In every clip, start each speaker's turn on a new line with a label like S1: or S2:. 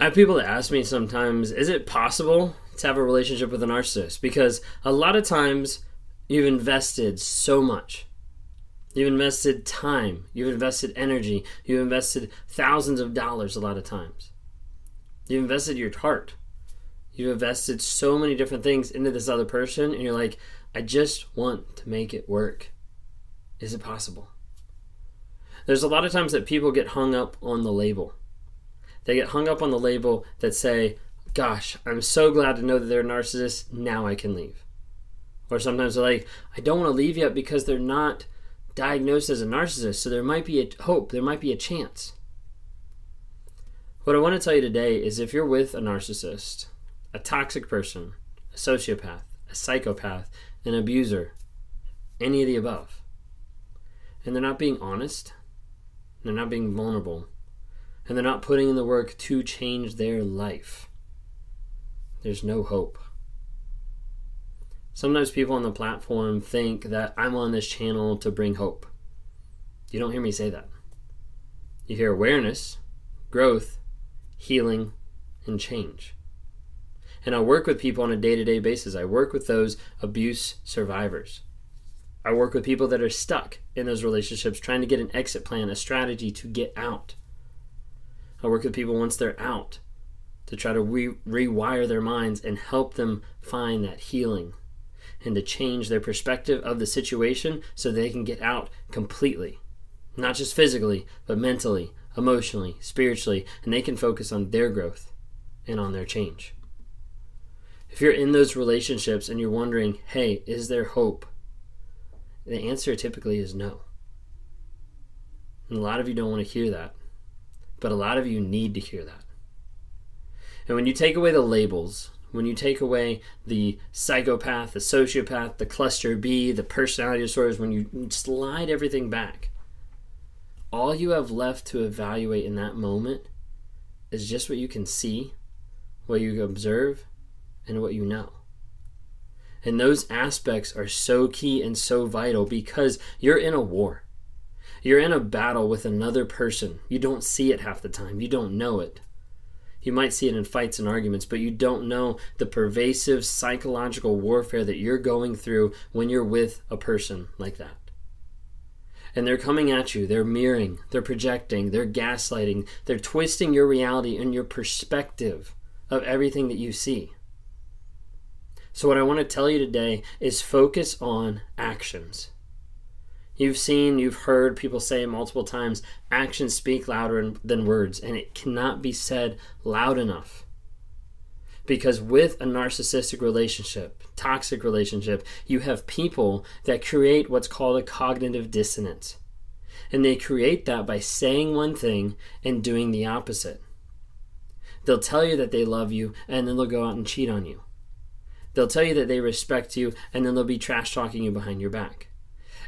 S1: I have people that ask me sometimes, is it possible to have a relationship with a narcissist? Because a lot of times you've invested so much. You've invested time, you've invested energy, you've invested thousands of dollars a lot of times. You've invested your heart. You've invested so many different things into this other person, and you're like, I just want to make it work. Is it possible? There's a lot of times that people get hung up on the label. They get hung up on the label that say, Gosh, I'm so glad to know that they're a narcissist. Now I can leave. Or sometimes they're like, I don't want to leave yet because they're not diagnosed as a narcissist. So there might be a hope, there might be a chance. What I want to tell you today is if you're with a narcissist, a toxic person, a sociopath, a psychopath, an abuser, any of the above, and they're not being honest, they're not being vulnerable, and they're not putting in the work to change their life, there's no hope. Sometimes people on the platform think that I'm on this channel to bring hope. You don't hear me say that. You hear awareness, growth, healing, and change. And I work with people on a day to day basis. I work with those abuse survivors. I work with people that are stuck in those relationships trying to get an exit plan, a strategy to get out. I work with people once they're out to try to re- rewire their minds and help them find that healing and to change their perspective of the situation so they can get out completely. Not just physically, but mentally, emotionally, spiritually, and they can focus on their growth and on their change. If you're in those relationships and you're wondering, hey, is there hope? The answer typically is no. And a lot of you don't want to hear that, but a lot of you need to hear that. And when you take away the labels, when you take away the psychopath, the sociopath, the cluster B, the personality disorders, when you slide everything back, all you have left to evaluate in that moment is just what you can see, what you observe, and what you know. And those aspects are so key and so vital because you're in a war. You're in a battle with another person. You don't see it half the time, you don't know it. You might see it in fights and arguments, but you don't know the pervasive psychological warfare that you're going through when you're with a person like that. And they're coming at you, they're mirroring, they're projecting, they're gaslighting, they're twisting your reality and your perspective of everything that you see. So, what I want to tell you today is focus on actions. You've seen, you've heard people say multiple times actions speak louder than words, and it cannot be said loud enough. Because with a narcissistic relationship, toxic relationship, you have people that create what's called a cognitive dissonance. And they create that by saying one thing and doing the opposite. They'll tell you that they love you, and then they'll go out and cheat on you. They'll tell you that they respect you, and then they'll be trash talking you behind your back.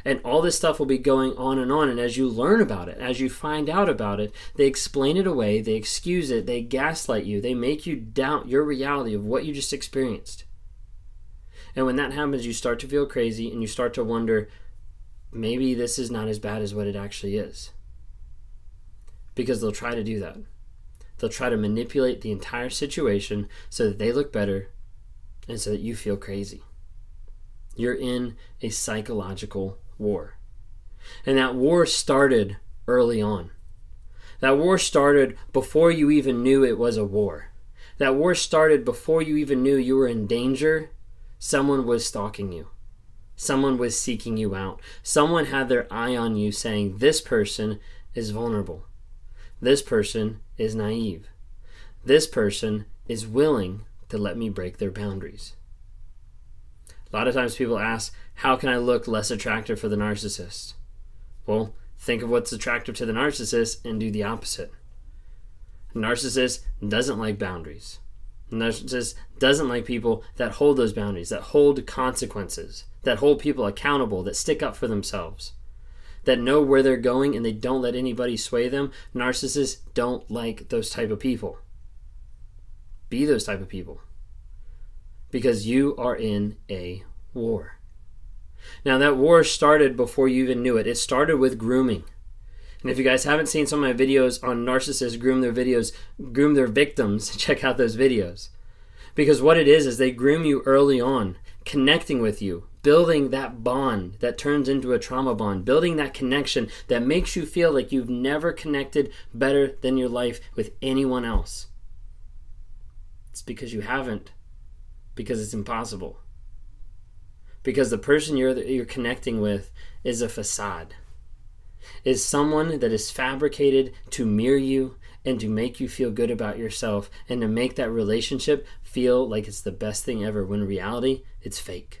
S1: And all this stuff will be going on and on. And as you learn about it, as you find out about it, they explain it away, they excuse it, they gaslight you, they make you doubt your reality of what you just experienced. And when that happens, you start to feel crazy and you start to wonder maybe this is not as bad as what it actually is. Because they'll try to do that. They'll try to manipulate the entire situation so that they look better and so that you feel crazy. You're in a psychological war. And that war started early on. That war started before you even knew it was a war. That war started before you even knew you were in danger. Someone was stalking you. Someone was seeking you out. Someone had their eye on you saying, This person is vulnerable. This person is naive. This person is willing to let me break their boundaries. A lot of times people ask, How can I look less attractive for the narcissist? Well, think of what's attractive to the narcissist and do the opposite. A narcissist doesn't like boundaries. A narcissist doesn't like people that hold those boundaries, that hold consequences, that hold people accountable, that stick up for themselves, that know where they're going and they don't let anybody sway them. Narcissists don't like those type of people. Be those type of people. Because you are in a war. Now, that war started before you even knew it. It started with grooming. And if you guys haven't seen some of my videos on narcissists groom their videos, groom their victims, check out those videos. Because what it is is they groom you early on, connecting with you, building that bond that turns into a trauma bond, building that connection that makes you feel like you've never connected better than your life with anyone else. It's because you haven't, because it's impossible. Because the person you're you're connecting with is a facade. Is someone that is fabricated to mirror you and to make you feel good about yourself and to make that relationship feel like it's the best thing ever when reality it's fake.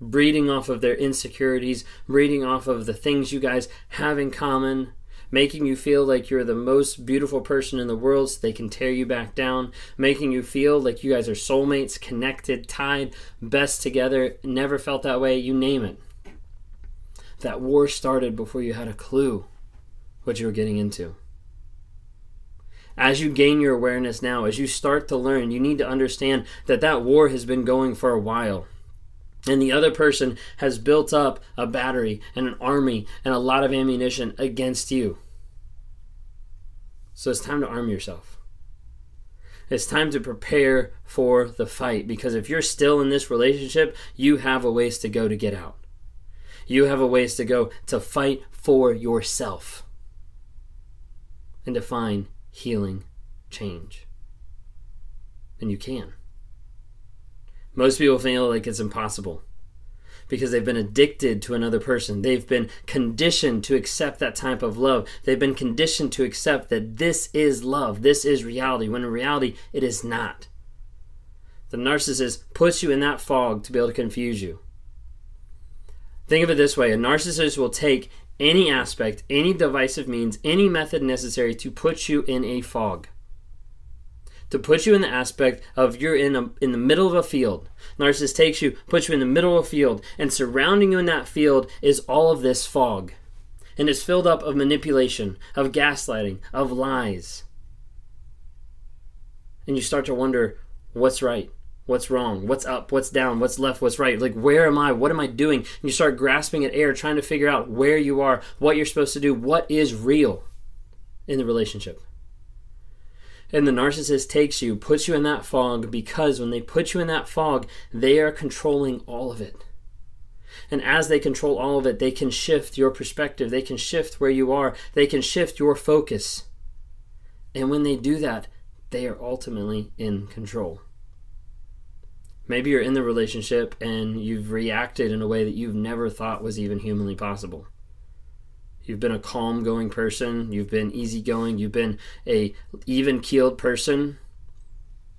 S1: breeding off of their insecurities, breeding off of the things you guys have in common, making you feel like you're the most beautiful person in the world so they can tear you back down, making you feel like you guys are soulmates, connected, tied, best together, never felt that way, you name it. That war started before you had a clue what you were getting into. As you gain your awareness now, as you start to learn, you need to understand that that war has been going for a while and the other person has built up a battery and an army and a lot of ammunition against you. So it's time to arm yourself. It's time to prepare for the fight because if you're still in this relationship, you have a ways to go to get out. You have a ways to go to fight for yourself and to find healing change. And you can. Most people feel like it's impossible because they've been addicted to another person. They've been conditioned to accept that type of love. They've been conditioned to accept that this is love, this is reality, when in reality, it is not. The narcissist puts you in that fog to be able to confuse you. Think of it this way a narcissist will take any aspect, any divisive means, any method necessary to put you in a fog to put you in the aspect of you're in a, in the middle of a field. Narcissist takes you, puts you in the middle of a field, and surrounding you in that field is all of this fog. And it's filled up of manipulation, of gaslighting, of lies. And you start to wonder what's right, what's wrong, what's up, what's down, what's left, what's right. Like, where am I? What am I doing? And you start grasping at air, trying to figure out where you are, what you're supposed to do, what is real in the relationship and the narcissist takes you, puts you in that fog because when they put you in that fog, they are controlling all of it. And as they control all of it, they can shift your perspective, they can shift where you are, they can shift your focus. And when they do that, they are ultimately in control. Maybe you're in the relationship and you've reacted in a way that you've never thought was even humanly possible. You've been a calm going person. You've been easygoing. You've been a even keeled person.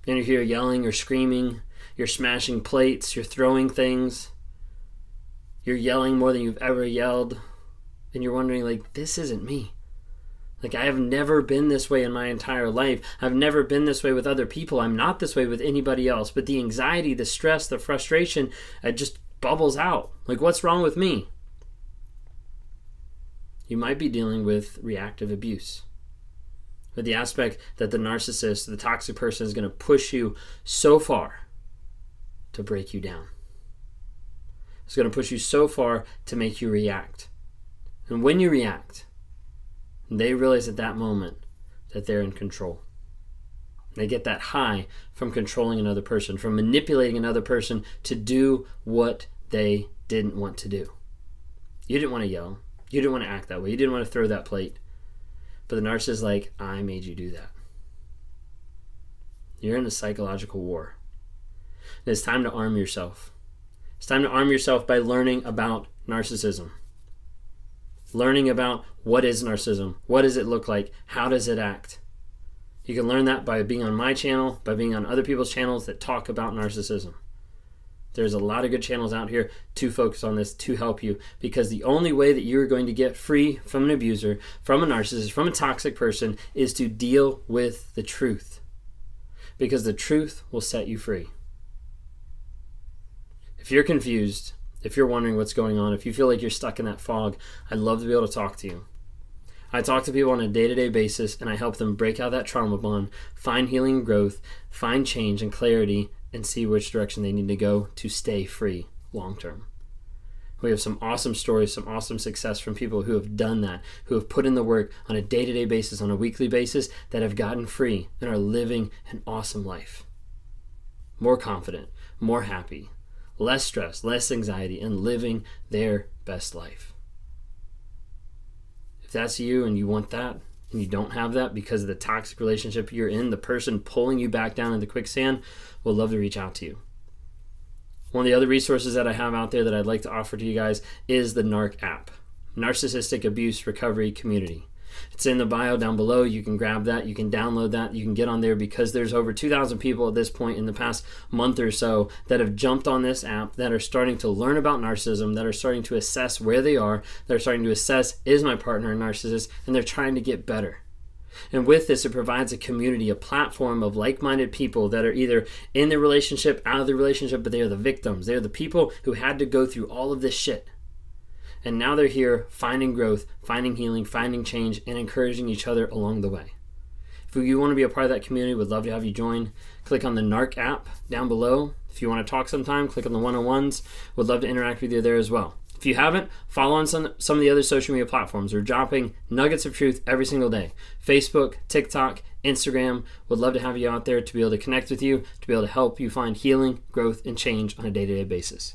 S1: And you're here yelling or screaming. You're smashing plates. You're throwing things. You're yelling more than you've ever yelled. And you're wondering, like, this isn't me. Like, I have never been this way in my entire life. I've never been this way with other people. I'm not this way with anybody else. But the anxiety, the stress, the frustration, it just bubbles out. Like, what's wrong with me? You might be dealing with reactive abuse. With the aspect that the narcissist, the toxic person, is going to push you so far to break you down. It's going to push you so far to make you react. And when you react, they realize at that moment that they're in control. They get that high from controlling another person, from manipulating another person to do what they didn't want to do. You didn't want to yell. You didn't want to act that way. You didn't want to throw that plate. But the narcissist is like, I made you do that. You're in a psychological war. And it's time to arm yourself. It's time to arm yourself by learning about narcissism. Learning about what is narcissism, what does it look like, how does it act. You can learn that by being on my channel, by being on other people's channels that talk about narcissism. There's a lot of good channels out here to focus on this to help you because the only way that you're going to get free from an abuser, from a narcissist, from a toxic person is to deal with the truth. Because the truth will set you free. If you're confused, if you're wondering what's going on, if you feel like you're stuck in that fog, I'd love to be able to talk to you. I talk to people on a day to day basis and I help them break out that trauma bond, find healing and growth, find change and clarity, and see which direction they need to go to stay free long term. We have some awesome stories, some awesome success from people who have done that, who have put in the work on a day to day basis, on a weekly basis, that have gotten free and are living an awesome life. More confident, more happy, less stress, less anxiety, and living their best life. If that's you and you want that, and you don't have that because of the toxic relationship you're in, the person pulling you back down in the quicksand, will love to reach out to you. One of the other resources that I have out there that I'd like to offer to you guys is the NARC app, Narcissistic Abuse Recovery Community. It's in the bio down below. You can grab that. You can download that. You can get on there because there's over 2,000 people at this point in the past month or so that have jumped on this app that are starting to learn about narcissism, that are starting to assess where they are, that are starting to assess is my partner a narcissist, and they're trying to get better. And with this, it provides a community, a platform of like minded people that are either in the relationship, out of the relationship, but they are the victims. They are the people who had to go through all of this shit. And now they're here finding growth, finding healing, finding change, and encouraging each other along the way. If you want to be a part of that community, we'd love to have you join. Click on the NARC app down below. If you want to talk sometime, click on the one on ones. Would love to interact with you there as well. If you haven't, follow on some, some of the other social media platforms. We're dropping nuggets of truth every single day Facebook, TikTok, Instagram. We'd love to have you out there to be able to connect with you, to be able to help you find healing, growth, and change on a day to day basis.